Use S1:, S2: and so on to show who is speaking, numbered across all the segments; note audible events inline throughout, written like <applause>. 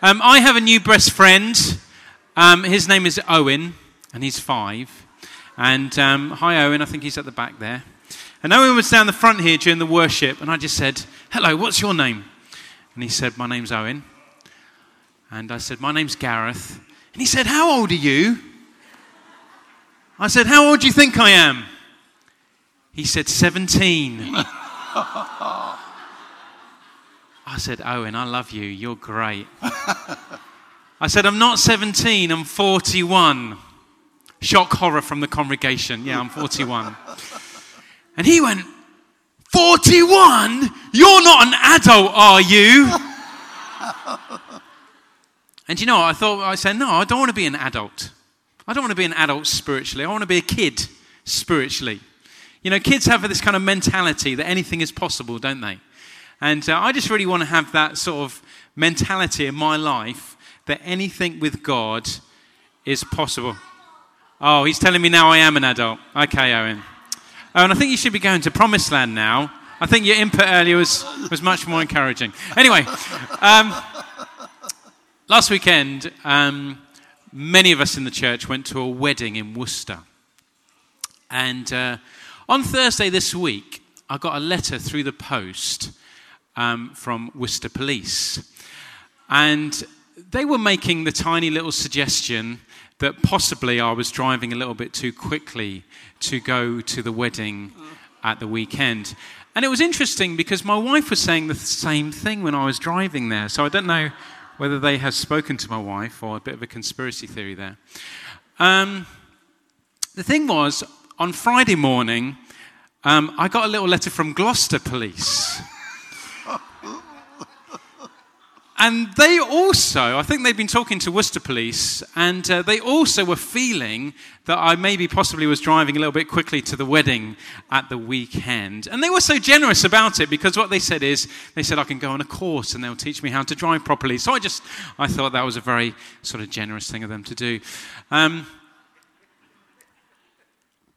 S1: Um, I have a new best friend. Um, his name is Owen, and he's five. And um, hi, Owen. I think he's at the back there. And Owen was down the front here during the worship, and I just said, Hello, what's your name? And he said, My name's Owen. And I said, My name's Gareth. And he said, How old are you? I said, How old do you think I am? He said, 17. <laughs> I said, Owen, I love you. You're great. <laughs> I said, I'm not 17, I'm 41. Shock horror from the congregation. Yeah, I'm 41. <laughs> And he went, 41? You're not an adult, are you? <laughs> and you know, I thought, I said, no, I don't want to be an adult. I don't want to be an adult spiritually. I want to be a kid spiritually. You know, kids have this kind of mentality that anything is possible, don't they? And uh, I just really want to have that sort of mentality in my life that anything with God is possible. Oh, he's telling me now I am an adult. Okay, Owen. And I think you should be going to Promised Land now. I think your input earlier was, was much more encouraging. Anyway, um, last weekend, um, many of us in the church went to a wedding in Worcester. And uh, on Thursday this week, I got a letter through the post um, from Worcester Police. And they were making the tiny little suggestion that possibly I was driving a little bit too quickly to go to the wedding at the weekend. And it was interesting because my wife was saying the same thing when I was driving there. So I don't know whether they have spoken to my wife or a bit of a conspiracy theory there. Um, the thing was, on Friday morning, um, I got a little letter from Gloucester Police. And they also, I think they'd been talking to Worcester Police, and uh, they also were feeling that I maybe possibly was driving a little bit quickly to the wedding at the weekend. And they were so generous about it because what they said is, they said I can go on a course and they'll teach me how to drive properly. So I just, I thought that was a very sort of generous thing of them to do. Um,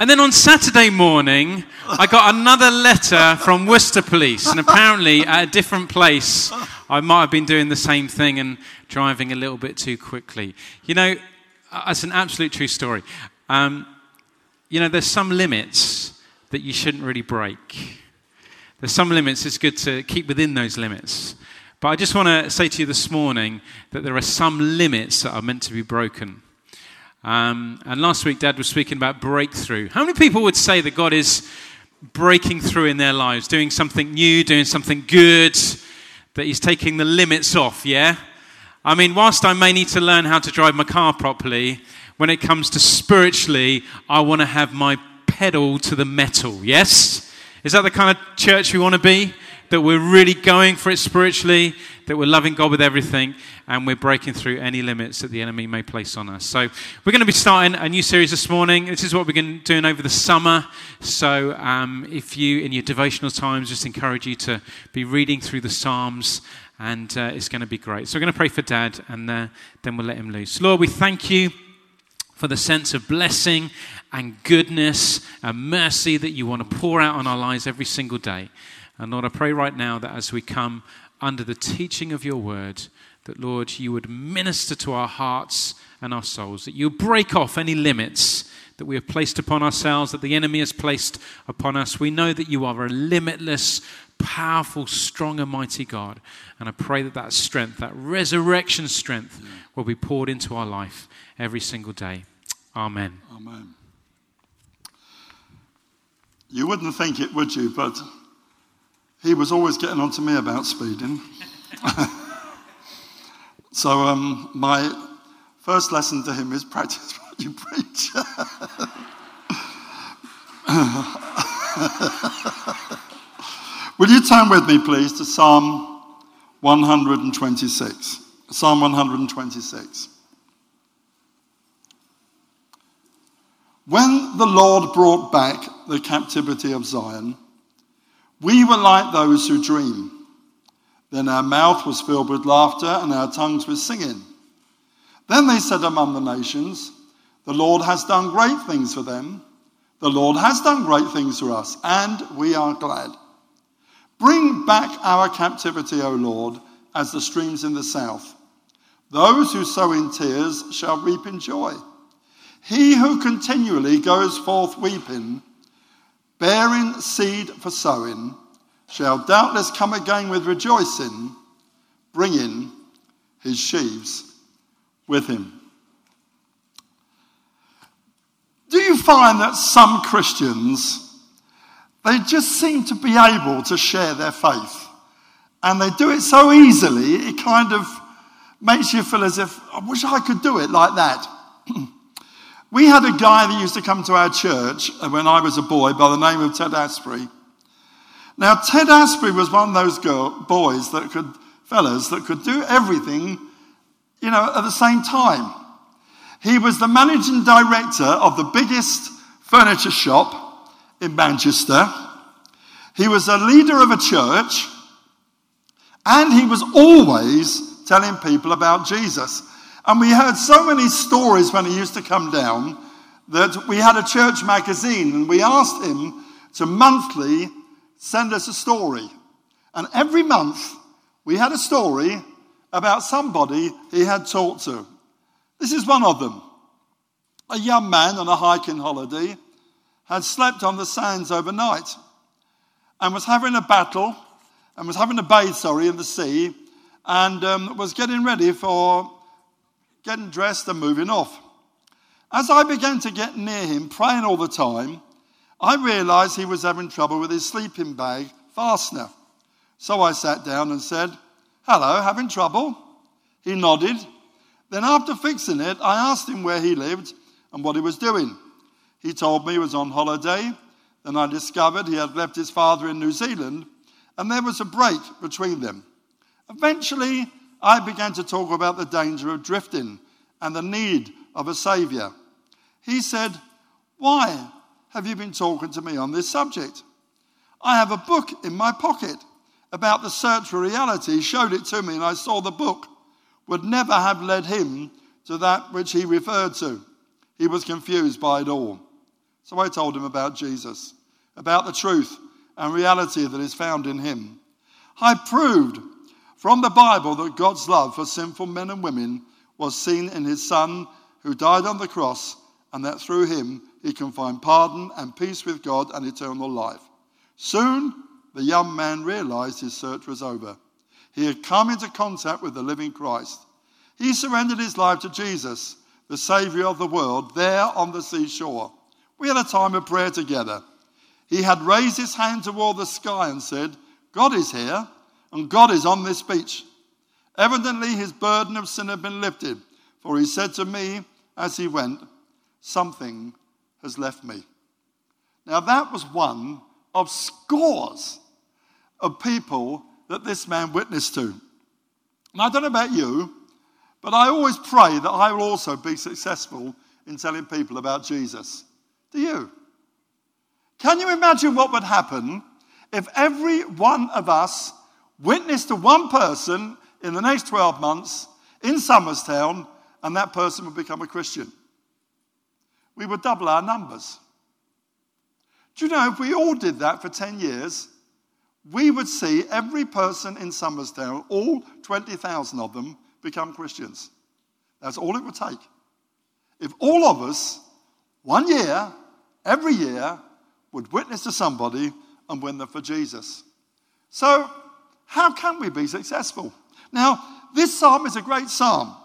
S1: and then on Saturday morning, I got another letter from Worcester Police, and apparently at a different place, I might have been doing the same thing and driving a little bit too quickly. You know, it's an absolute true story. Um, you know, there's some limits that you shouldn't really break. There's some limits, it's good to keep within those limits. But I just want to say to you this morning that there are some limits that are meant to be broken. Um, and last week, Dad was speaking about breakthrough. How many people would say that God is breaking through in their lives, doing something new, doing something good, that He's taking the limits off, yeah? I mean, whilst I may need to learn how to drive my car properly, when it comes to spiritually, I want to have my pedal to the metal, yes? Is that the kind of church we want to be? That we're really going for it spiritually, that we're loving God with everything, and we're breaking through any limits that the enemy may place on us. So, we're going to be starting a new series this morning. This is what we're going to be doing over the summer. So, um, if you, in your devotional times, just encourage you to be reading through the Psalms, and uh, it's going to be great. So, we're going to pray for Dad, and uh, then we'll let him loose. Lord, we thank you for the sense of blessing and goodness and mercy that you want to pour out on our lives every single day. And Lord, I pray right now that as we come under the teaching of your word, that, Lord, you would minister to our hearts and our souls, that you break off any limits that we have placed upon ourselves, that the enemy has placed upon us. We know that you are a limitless, powerful, strong, and mighty God. And I pray that that strength, that resurrection strength, will be poured into our life every single day. Amen.
S2: Amen. You wouldn't think it, would you? But he was always getting on to me about speeding. <laughs> so um, my first lesson to him is practice what you preach. <laughs> Will you turn with me, please, to Psalm 126? Psalm 126. When the Lord brought back the captivity of Zion, we were like those who dream. Then our mouth was filled with laughter and our tongues with singing. Then they said among the nations, The Lord has done great things for them. The Lord has done great things for us, and we are glad. Bring back our captivity, O Lord, as the streams in the south. Those who sow in tears shall reap in joy. He who continually goes forth weeping, bearing seed for sowing, shall doubtless come again with rejoicing, bringing his sheaves with him. Do you find that some Christians, they just seem to be able to share their faith? And they do it so easily, it kind of makes you feel as if, I wish I could do it like that. We had a guy that used to come to our church when I was a boy by the name of Ted Asprey. Now, Ted Asprey was one of those girl, boys that could, fellas, that could do everything, you know, at the same time. He was the managing director of the biggest furniture shop in Manchester. He was a leader of a church. And he was always telling people about Jesus. And we heard so many stories when he used to come down that we had a church magazine and we asked him to monthly send us a story. And every month we had a story about somebody he had talked to. This is one of them. A young man on a hiking holiday had slept on the sands overnight and was having a battle and was having a bathe, sorry, in the sea and um, was getting ready for getting dressed and moving off. As I began to get near him, praying all the time, I realized he was having trouble with his sleeping bag fastener. So I sat down and said, Hello, having trouble? He nodded then, after fixing it, I asked him where he lived and what he was doing. He told me he was on holiday. Then I discovered he had left his father in New Zealand, and there was a break between them. Eventually, I began to talk about the danger of drifting and the need of a saviour. He said, Why have you been talking to me on this subject? I have a book in my pocket about the search for reality. He showed it to me, and I saw the book would never have led him to that which he referred to. He was confused by it all. So I told him about Jesus, about the truth and reality that is found in him. I proved from the Bible that God's love for sinful men and women was seen in his Son who died on the cross, and that through him he can find pardon and peace with God and eternal life. Soon, the young man realized his search was over. He had come into contact with the living Christ. He surrendered his life to Jesus, the Savior of the world, there on the seashore. We had a time of prayer together. He had raised his hand toward the sky and said, God is here, and God is on this beach. Evidently, his burden of sin had been lifted, for he said to me as he went, Something has left me. Now, that was one of scores of people that this man witnessed to. And I don't know about you, but I always pray that I will also be successful in telling people about Jesus. Do you? Can you imagine what would happen if every one of us witnessed to one person in the next 12 months in Somerstown and that person would become a Christian? We would double our numbers. Do you know if we all did that for 10 years, we would see every person in Somerstown, all 20,000 of them, become Christians. That's all it would take. If all of us, one year, every year, would witness to somebody and win them for Jesus. So, how can we be successful? Now, this psalm is a great psalm.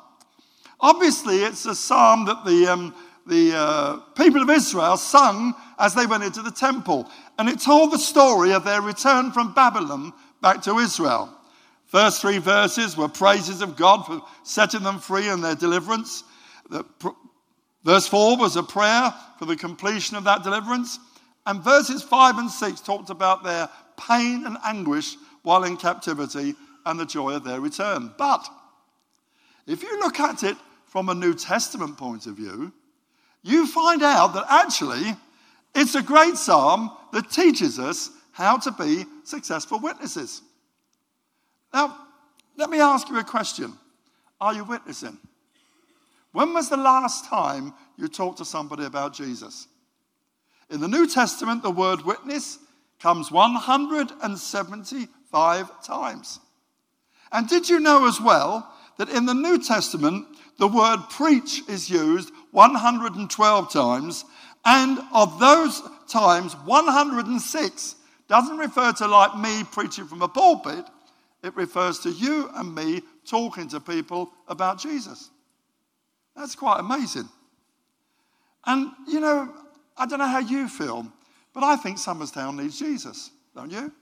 S2: Obviously, it's a psalm that the, um, the uh, people of Israel sung as they went into the temple. And it told the story of their return from Babylon back to Israel. First three verses were praises of God for setting them free and their deliverance. The, verse 4 was a prayer for the completion of that deliverance. And verses 5 and 6 talked about their pain and anguish while in captivity and the joy of their return. But if you look at it from a New Testament point of view, you find out that actually it's a great psalm that teaches us how to be successful witnesses. Now, let me ask you a question Are you witnessing? When was the last time you talked to somebody about Jesus? In the New Testament, the word witness comes 175 times. And did you know as well that in the New Testament, the word preach is used 112 times, and of those times, 106 doesn't refer to like me preaching from a pulpit, it refers to you and me talking to people about Jesus. That's quite amazing. And, you know, I don't know how you feel, but I think Somerstown needs Jesus, don't you?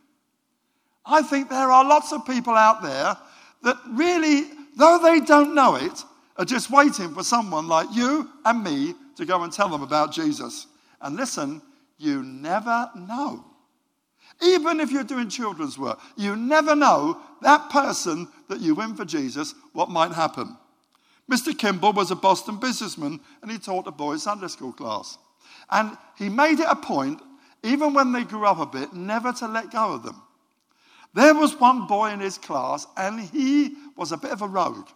S2: I think there are lots of people out there that really, though they don't know it, are just waiting for someone like you and me to go and tell them about Jesus. And listen, you never know. Even if you're doing children's work, you never know that person that you win for Jesus, what might happen. Mr. Kimball was a Boston businessman and he taught a boys' Sunday school class. And he made it a point, even when they grew up a bit, never to let go of them. There was one boy in his class and he was a bit of a rogue.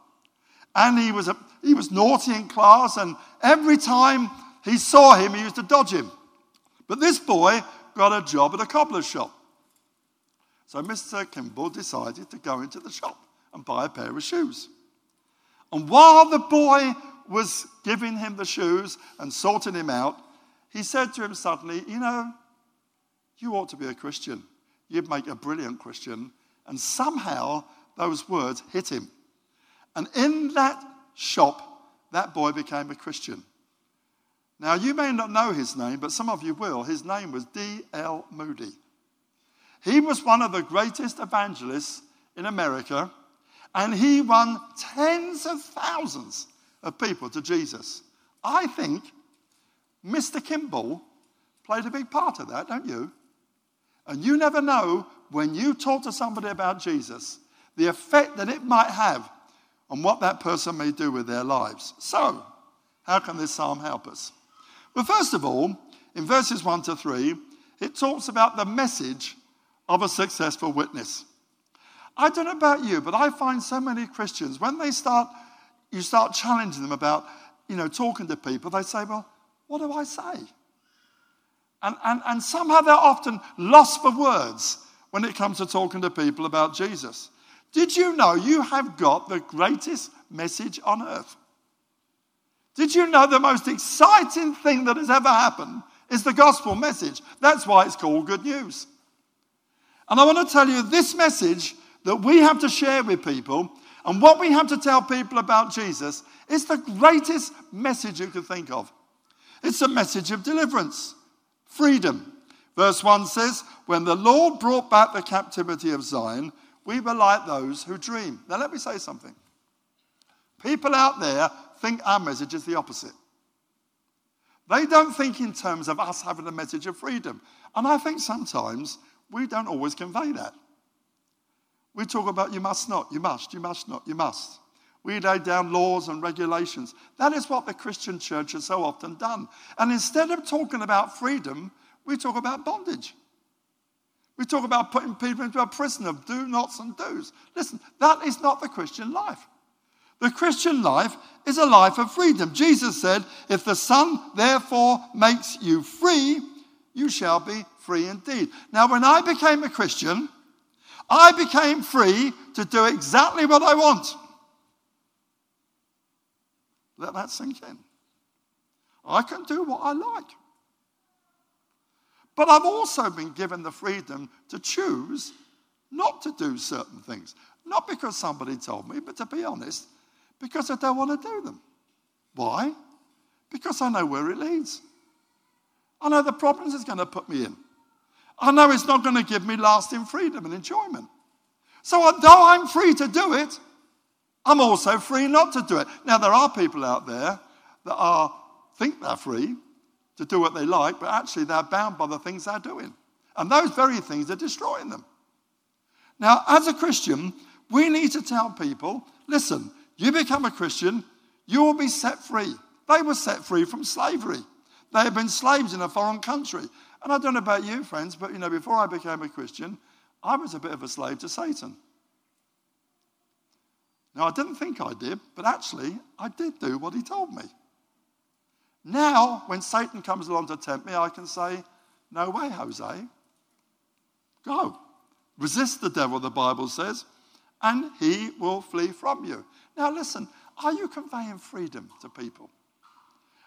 S2: And he was, a, he was naughty in class, and every time he saw him, he used to dodge him. But this boy got a job at a cobbler's shop. So Mr. Kimball decided to go into the shop and buy a pair of shoes. And while the boy was giving him the shoes and sorting him out, he said to him suddenly, You know, you ought to be a Christian. You'd make a brilliant Christian. And somehow those words hit him. And in that shop, that boy became a Christian. Now, you may not know his name, but some of you will. His name was D.L. Moody. He was one of the greatest evangelists in America, and he won tens of thousands of people to Jesus. I think Mr. Kimball played a big part of that, don't you? And you never know when you talk to somebody about Jesus, the effect that it might have on what that person may do with their lives. So, how can this psalm help us? Well, first of all, in verses 1 to 3, it talks about the message of a successful witness. I don't know about you, but I find so many Christians, when they start, you start challenging them about, you know, talking to people, they say, well, what do I say? And, and, and somehow they're often lost for words when it comes to talking to people about Jesus. Did you know you have got the greatest message on earth? Did you know the most exciting thing that has ever happened is the gospel message? That's why it's called good news. And I want to tell you this message that we have to share with people and what we have to tell people about Jesus is the greatest message you can think of. It's a message of deliverance, freedom. Verse 1 says, When the Lord brought back the captivity of Zion, we were like those who dream. Now, let me say something. People out there think our message is the opposite. They don't think in terms of us having a message of freedom. And I think sometimes we don't always convey that. We talk about you must not, you must, you must not, you must. We lay down laws and regulations. That is what the Christian church has so often done. And instead of talking about freedom, we talk about bondage. We talk about putting people into a prison of do nots and do's. Listen, that is not the Christian life. The Christian life is a life of freedom. Jesus said, If the Son therefore makes you free, you shall be free indeed. Now, when I became a Christian, I became free to do exactly what I want. Let that sink in. I can do what I like. But I've also been given the freedom to choose not to do certain things. Not because somebody told me, but to be honest, because I don't want to do them. Why? Because I know where it leads. I know the problems it's going to put me in. I know it's not going to give me lasting freedom and enjoyment. So, although I'm free to do it, I'm also free not to do it. Now, there are people out there that are, think they're free to do what they like, but actually they're bound by the things they're doing. And those very things are destroying them. Now, as a Christian, we need to tell people listen, you become a Christian, you will be set free. They were set free from slavery. They had been slaves in a foreign country. And I don't know about you, friends, but you know, before I became a Christian, I was a bit of a slave to Satan. Now, I didn't think I did, but actually, I did do what he told me. Now, when Satan comes along to tempt me, I can say, No way, Jose. Go. Resist the devil, the Bible says, and he will flee from you. Now, listen, are you conveying freedom to people?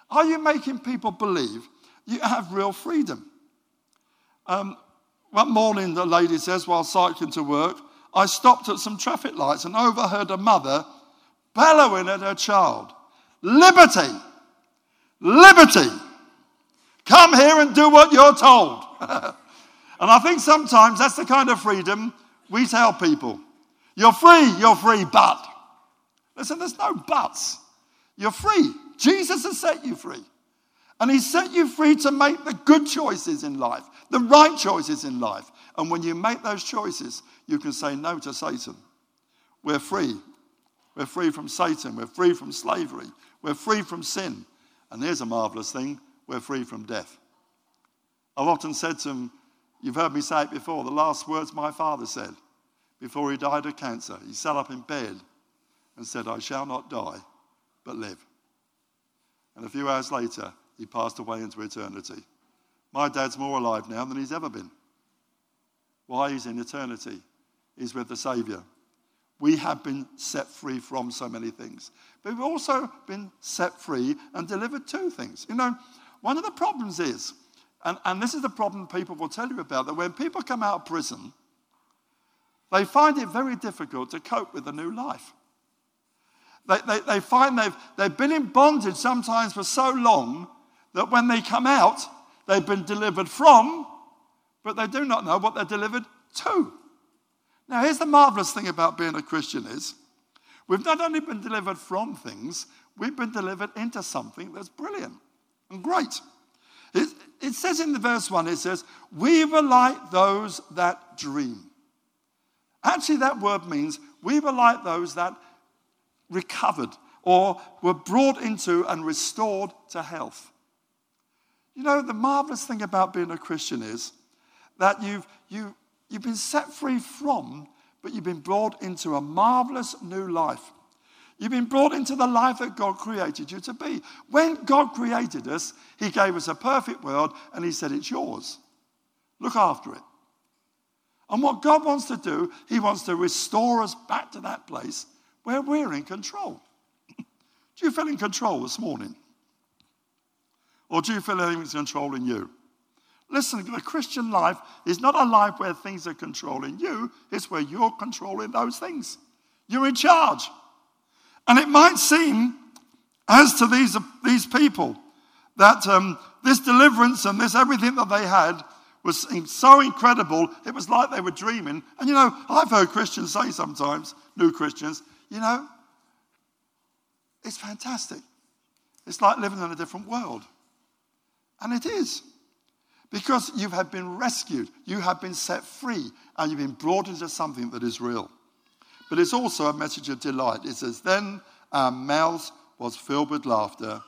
S2: Are you making people believe you have real freedom? Um, one morning, the lady says, while cycling to work, I stopped at some traffic lights and overheard a mother bellowing at her child Liberty! Liberty! Come here and do what you're told. <laughs> and I think sometimes that's the kind of freedom we tell people. You're free, you're free, but. Listen, there's no buts. You're free. Jesus has set you free. And He set you free to make the good choices in life, the right choices in life. And when you make those choices, you can say no to Satan. We're free. We're free from Satan. We're free from slavery. We're free from sin. And here's a marvelous thing we're free from death. I've often said to him, You've heard me say it before, the last words my father said before he died of cancer. He sat up in bed and said, I shall not die, but live. And a few hours later, he passed away into eternity. My dad's more alive now than he's ever been. He's in eternity. is with the Saviour. We have been set free from so many things. But we've also been set free and delivered to things. You know, one of the problems is, and, and this is the problem people will tell you about, that when people come out of prison, they find it very difficult to cope with a new life. They, they, they find they've, they've been in bondage sometimes for so long that when they come out, they've been delivered from, but they do not know what they're delivered to. Now, here's the marvelous thing about being a Christian is we've not only been delivered from things, we've been delivered into something that's brilliant and great. It, it says in the verse 1, it says, We were like those that dream. Actually, that word means we were like those that recovered or were brought into and restored to health. You know, the marvelous thing about being a Christian is that you've, you, You've been set free from, but you've been brought into a marvelous new life. You've been brought into the life that God created you to be. When God created us, He gave us a perfect world and He said, It's yours. Look after it. And what God wants to do, He wants to restore us back to that place where we're in control. <clears throat> do you feel in control this morning? Or do you feel anything's controlling you? Listen, the Christian life is not a life where things are controlling you, it's where you're controlling those things. You're in charge. And it might seem, as to these, these people, that um, this deliverance and this everything that they had was so incredible, it was like they were dreaming. And you know, I've heard Christians say sometimes, new Christians, you know, it's fantastic. It's like living in a different world. And it is. Because you have been rescued, you have been set free, and you've been brought into something that is real. But it's also a message of delight. It says, Then our mouth was filled with laughter,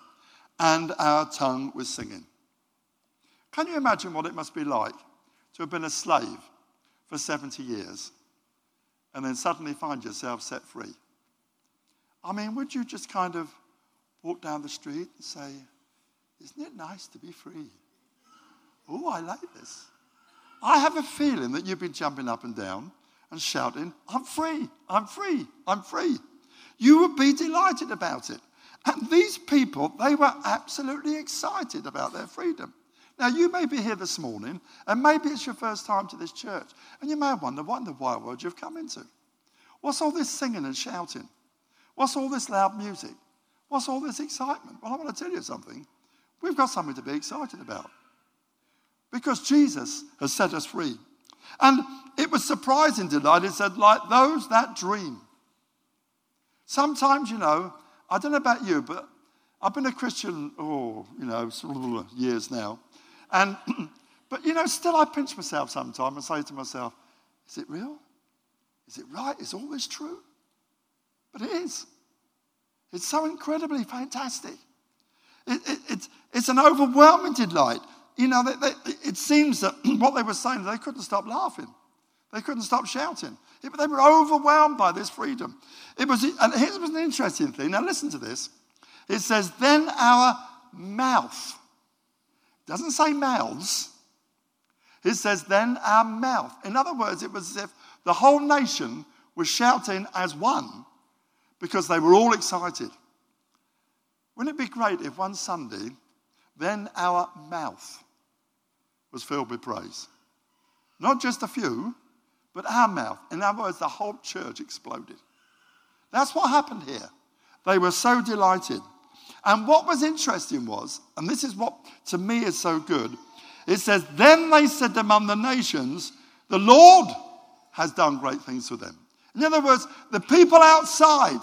S2: and our tongue was singing. Can you imagine what it must be like to have been a slave for 70 years and then suddenly find yourself set free? I mean, would you just kind of walk down the street and say, Isn't it nice to be free? Oh, I like this. I have a feeling that you've been jumping up and down and shouting, I'm free, I'm free, I'm free. You would be delighted about it. And these people, they were absolutely excited about their freedom. Now, you may be here this morning, and maybe it's your first time to this church, and you may wonder what in the wild world you've come into. What's all this singing and shouting? What's all this loud music? What's all this excitement? Well, I want to tell you something. We've got something to be excited about because Jesus has set us free. And it was surprising tonight. It said, like those that dream. Sometimes, you know, I don't know about you, but I've been a Christian, oh, you know, years now. And, <clears throat> but, you know, still I pinch myself sometimes and say to myself, is it real? Is it right? Is all this true? But it is. It's so incredibly fantastic. It, it, it's, it's an overwhelming delight you know, they, they, it seems that <clears throat> what they were saying, they couldn't stop laughing. They couldn't stop shouting. It, they were overwhelmed by this freedom. It was, and here's an interesting thing. Now, listen to this. It says, Then our mouth, it doesn't say mouths, it says, Then our mouth. In other words, it was as if the whole nation was shouting as one because they were all excited. Wouldn't it be great if one Sunday, then our mouth was filled with praise? Not just a few, but our mouth. In other words, the whole church exploded. That's what happened here. They were so delighted. And what was interesting was, and this is what to me is so good, it says, Then they said among the nations, The Lord has done great things for them. In other words, the people outside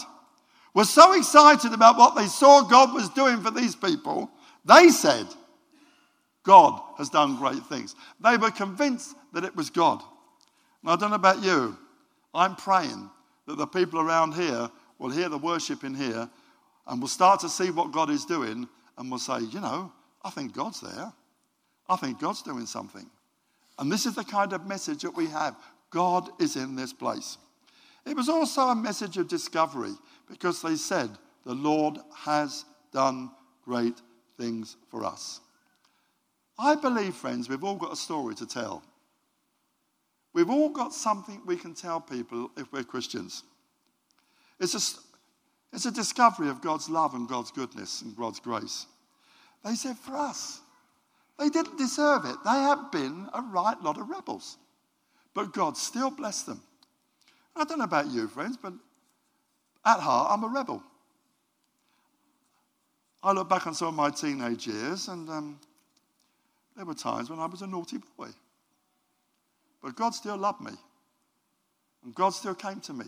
S2: were so excited about what they saw God was doing for these people, they said, God has done great things. They were convinced that it was God. Now, I don't know about you. I'm praying that the people around here will hear the worship in here and will start to see what God is doing and will say, you know, I think God's there. I think God's doing something. And this is the kind of message that we have God is in this place. It was also a message of discovery because they said, The Lord has done great things for us. I believe, friends, we've all got a story to tell. We've all got something we can tell people if we're Christians. It's a, it's a discovery of God's love and God's goodness and God's grace. They said, for us, they didn't deserve it. They had been a right lot of rebels. But God still blessed them. I don't know about you, friends, but at heart, I'm a rebel. I look back on some of my teenage years, and um, there were times when I was a naughty boy. But God still loved me. And God still came to me.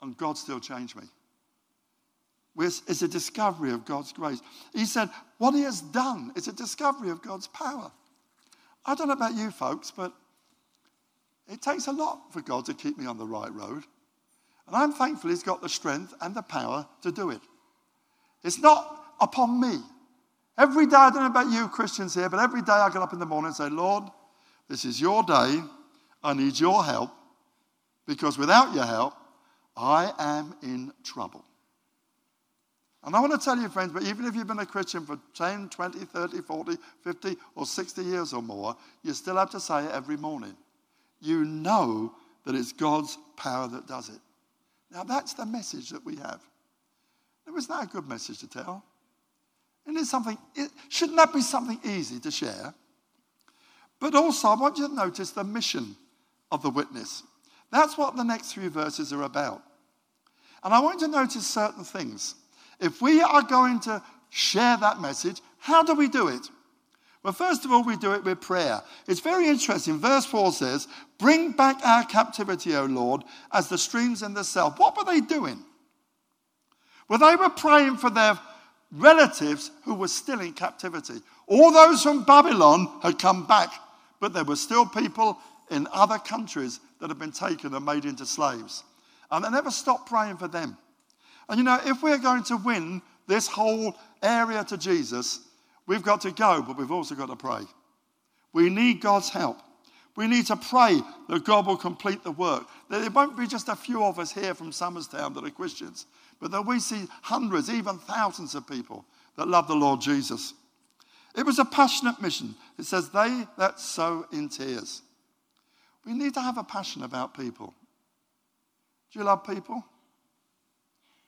S2: And God still changed me. It's a discovery of God's grace. He said, What He has done is a discovery of God's power. I don't know about you folks, but it takes a lot for God to keep me on the right road. And I'm thankful He's got the strength and the power to do it. It's not upon me. Every day, I don't know about you Christians here, but every day I get up in the morning and say, Lord, this is your day. I need your help because without your help, I am in trouble. And I want to tell you, friends, but even if you've been a Christian for 10, 20, 30, 40, 50, or 60 years or more, you still have to say it every morning. You know that it's God's power that does it. Now, that's the message that we have. Now, isn't that a good message to tell? And it's something, it, shouldn't that be something easy to share? But also, I want you to notice the mission of the witness. That's what the next three verses are about. And I want you to notice certain things. If we are going to share that message, how do we do it? Well, first of all, we do it with prayer. It's very interesting. Verse 4 says, Bring back our captivity, O Lord, as the streams in the south. What were they doing? Well, they were praying for their relatives who were still in captivity. All those from Babylon had come back but there were still people in other countries that had been taken and made into slaves. And they never stopped praying for them. And you know, if we're going to win this whole area to Jesus, we've got to go, but we've also got to pray. We need God's help. We need to pray that God will complete the work. That it won't be just a few of us here from Somerstown that are Christians, but that we see hundreds, even thousands of people that love the Lord Jesus. It was a passionate mission. It says, They that sow in tears. We need to have a passion about people. Do you love people?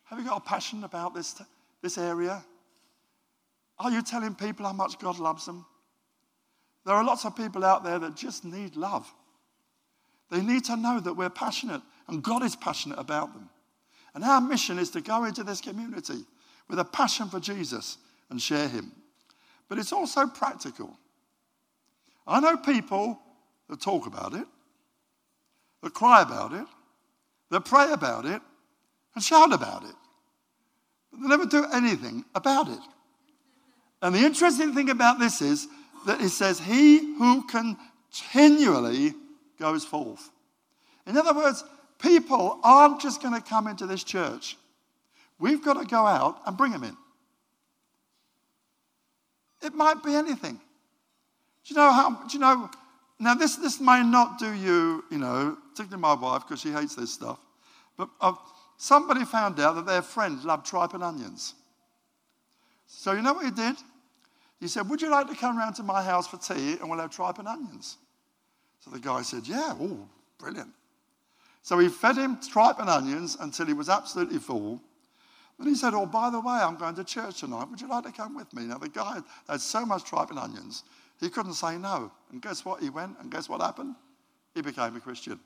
S2: Have you got a passion about this, this area? Are you telling people how much God loves them? There are lots of people out there that just need love. They need to know that we're passionate and God is passionate about them. And our mission is to go into this community with a passion for Jesus and share Him but it's also practical. I know people that talk about it, that cry about it, that pray about it, and shout about it, but they never do anything about it. And the interesting thing about this is that it says, He who continually goes forth. In other words, people aren't just going to come into this church. We've got to go out and bring them in. It might be anything. Do you know how, do you know, now this, this may not do you, you know, particularly my wife because she hates this stuff, but somebody found out that their friend loved tripe and onions. So you know what he did? He said, would you like to come round to my house for tea and we'll have tripe and onions? So the guy said, yeah, oh, brilliant. So he fed him tripe and onions until he was absolutely full. Then he said, Oh, by the way, I'm going to church tonight. Would you like to come with me? Now, the guy had so much tripe and onions, he couldn't say no. And guess what? He went, and guess what happened? He became a Christian.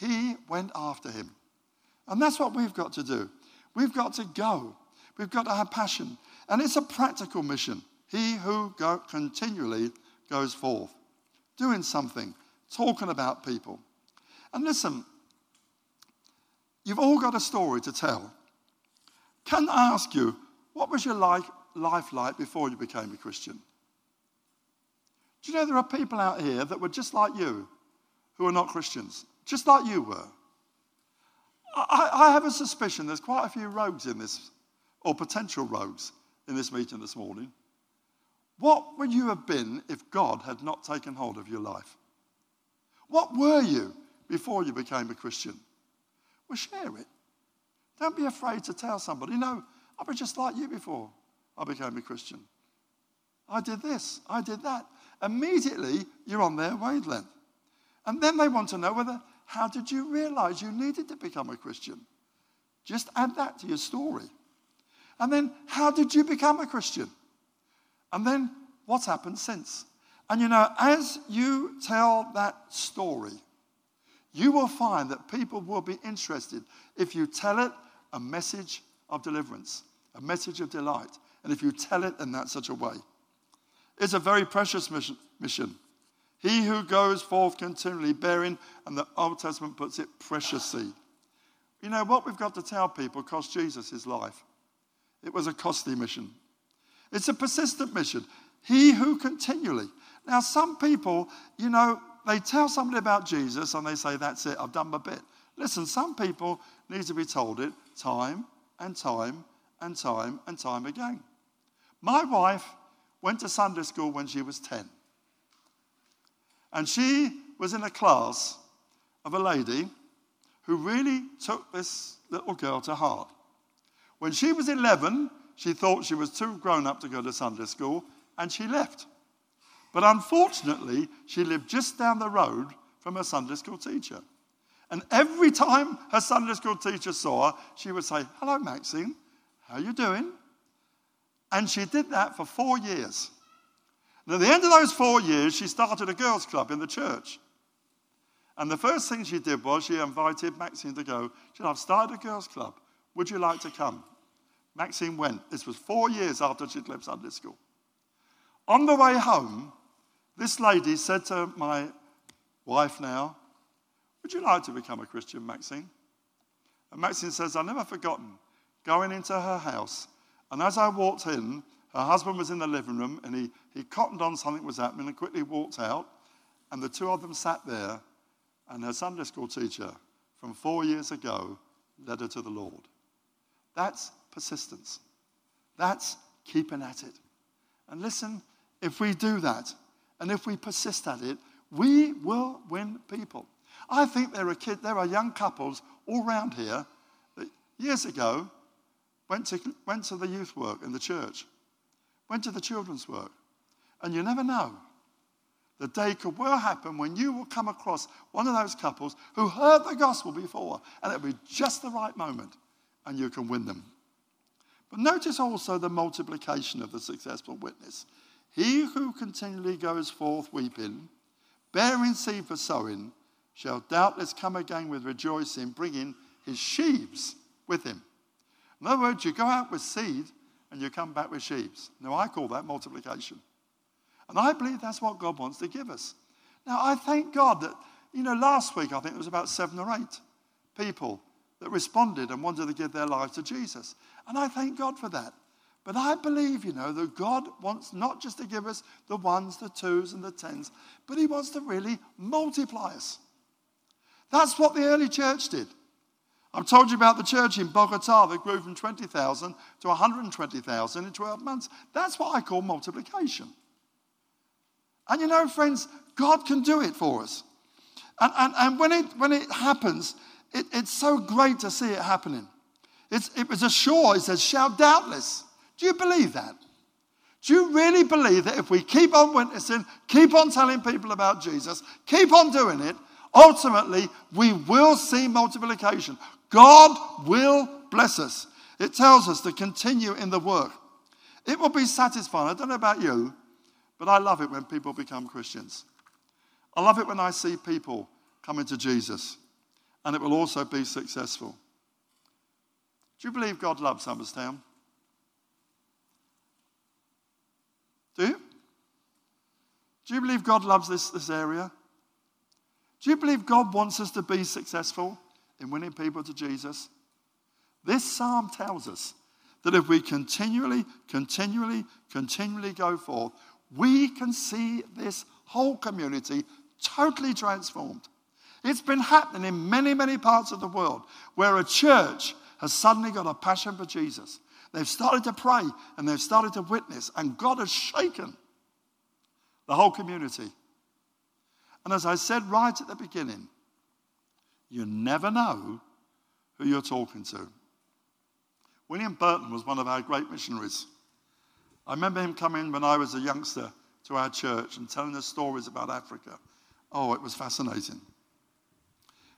S2: He went after him. And that's what we've got to do. We've got to go. We've got to have passion. And it's a practical mission. He who go, continually goes forth, doing something, talking about people. And listen, you've all got a story to tell. Can I ask you, what was your life, like before you became a Christian? Do you know there are people out here that were just like you who are not Christians, just like you were? I, I have a suspicion there's quite a few rogues in this, or potential rogues in this meeting this morning. What would you have been if God had not taken hold of your life? What were you before you became a Christian? Well, share it. Don't be afraid to tell somebody. You know, I was just like you before I became a Christian. I did this, I did that. Immediately, you're on their wavelength. And then they want to know whether, how did you realize you needed to become a Christian? Just add that to your story. And then, how did you become a Christian? And then, what's happened since? And you know, as you tell that story, you will find that people will be interested if you tell it a message of deliverance, a message of delight, and if you tell it in that such a way. It's a very precious mission. He who goes forth continually bearing, and the Old Testament puts it, precious seed. You know, what we've got to tell people cost Jesus his life. It was a costly mission. It's a persistent mission. He who continually. Now, some people, you know, they tell somebody about Jesus and they say, That's it, I've done my bit. Listen, some people need to be told it time and time and time and time again. My wife went to Sunday school when she was 10. And she was in a class of a lady who really took this little girl to heart. When she was 11, she thought she was too grown up to go to Sunday school and she left. But unfortunately, she lived just down the road from her Sunday school teacher. And every time her Sunday school teacher saw her, she would say, Hello, Maxine, how are you doing? And she did that for four years. And at the end of those four years, she started a girls' club in the church. And the first thing she did was she invited Maxine to go. She said, I've started a girls' club. Would you like to come? Maxine went. This was four years after she'd left Sunday school. On the way home, this lady said to my wife now, Would you like to become a Christian, Maxine? And Maxine says, I've never forgotten going into her house. And as I walked in, her husband was in the living room and he, he cottoned on something was happening and quickly walked out. And the two of them sat there, and her Sunday school teacher from four years ago led her to the Lord. That's persistence. That's keeping at it. And listen, if we do that, and if we persist at it, we will win people. I think there are there are young couples all around here that years ago went to, went to the youth work in the church, went to the children's work. And you never know. The day could well happen when you will come across one of those couples who heard the gospel before, and it'll be just the right moment, and you can win them. But notice also the multiplication of the successful witness. He who continually goes forth weeping, bearing seed for sowing, shall doubtless come again with rejoicing, bringing his sheaves with him. In other words, you go out with seed and you come back with sheaves. Now, I call that multiplication. And I believe that's what God wants to give us. Now, I thank God that, you know, last week I think it was about seven or eight people that responded and wanted to give their lives to Jesus. And I thank God for that. But I believe, you know, that God wants not just to give us the ones, the twos, and the tens, but He wants to really multiply us. That's what the early church did. I've told you about the church in Bogota that grew from 20,000 to 120,000 in 12 months. That's what I call multiplication. And you know, friends, God can do it for us. And, and, and when, it, when it happens, it, it's so great to see it happening. It's, it was a sure, it says, shall doubtless. Do you believe that? Do you really believe that if we keep on witnessing, keep on telling people about Jesus, keep on doing it, Ultimately, we will see multiplication. God will bless us. It tells us to continue in the work. It will be satisfying. I don't know about you, but I love it when people become Christians. I love it when I see people coming to Jesus, and it will also be successful. Do you believe God loves Humberstown? Do you? Do you believe God loves this, this area? Do you believe God wants us to be successful in winning people to Jesus? This psalm tells us that if we continually, continually, continually go forth, we can see this whole community totally transformed. It's been happening in many, many parts of the world where a church has suddenly got a passion for Jesus. They've started to pray and they've started to witness, and God has shaken the whole community. And as I said right at the beginning, you never know who you're talking to. William Burton was one of our great missionaries. I remember him coming when I was a youngster to our church and telling us stories about Africa. Oh, it was fascinating.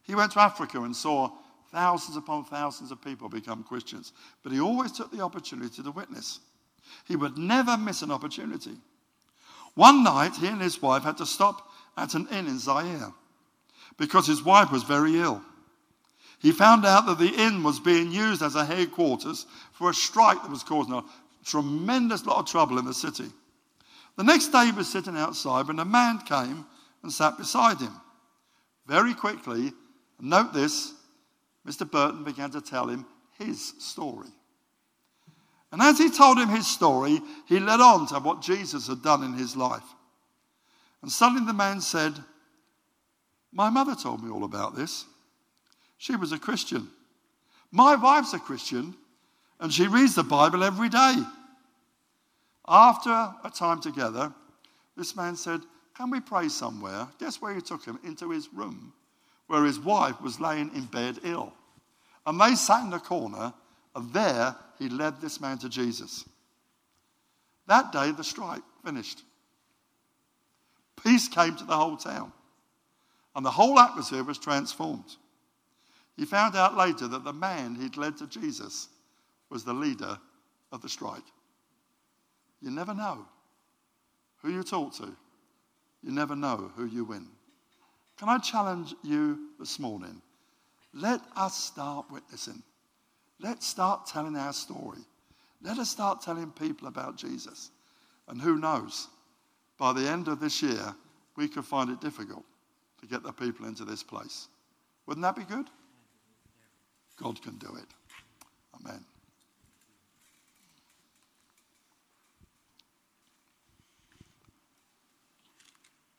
S2: He went to Africa and saw thousands upon thousands of people become Christians, but he always took the opportunity to witness. He would never miss an opportunity. One night, he and his wife had to stop at an inn in Zaire because his wife was very ill. He found out that the inn was being used as a headquarters for a strike that was causing a tremendous lot of trouble in the city. The next day, he was sitting outside when a man came and sat beside him. Very quickly, note this, Mr. Burton began to tell him his story. And as he told him his story, he led on to what Jesus had done in his life. And suddenly the man said, My mother told me all about this. She was a Christian. My wife's a Christian, and she reads the Bible every day. After a time together, this man said, Can we pray somewhere? Guess where he took him? Into his room, where his wife was laying in bed ill. And they sat in the corner, and there he led this man to Jesus. That day, the strike finished. Peace came to the whole town, and the whole atmosphere was transformed. He found out later that the man he'd led to Jesus was the leader of the strike. You never know who you talk to, you never know who you win. Can I challenge you this morning? Let us start witnessing. Let's start telling our story. Let us start telling people about Jesus. And who knows, by the end of this year, we could find it difficult to get the people into this place. Wouldn't that be good? God can do it. Amen.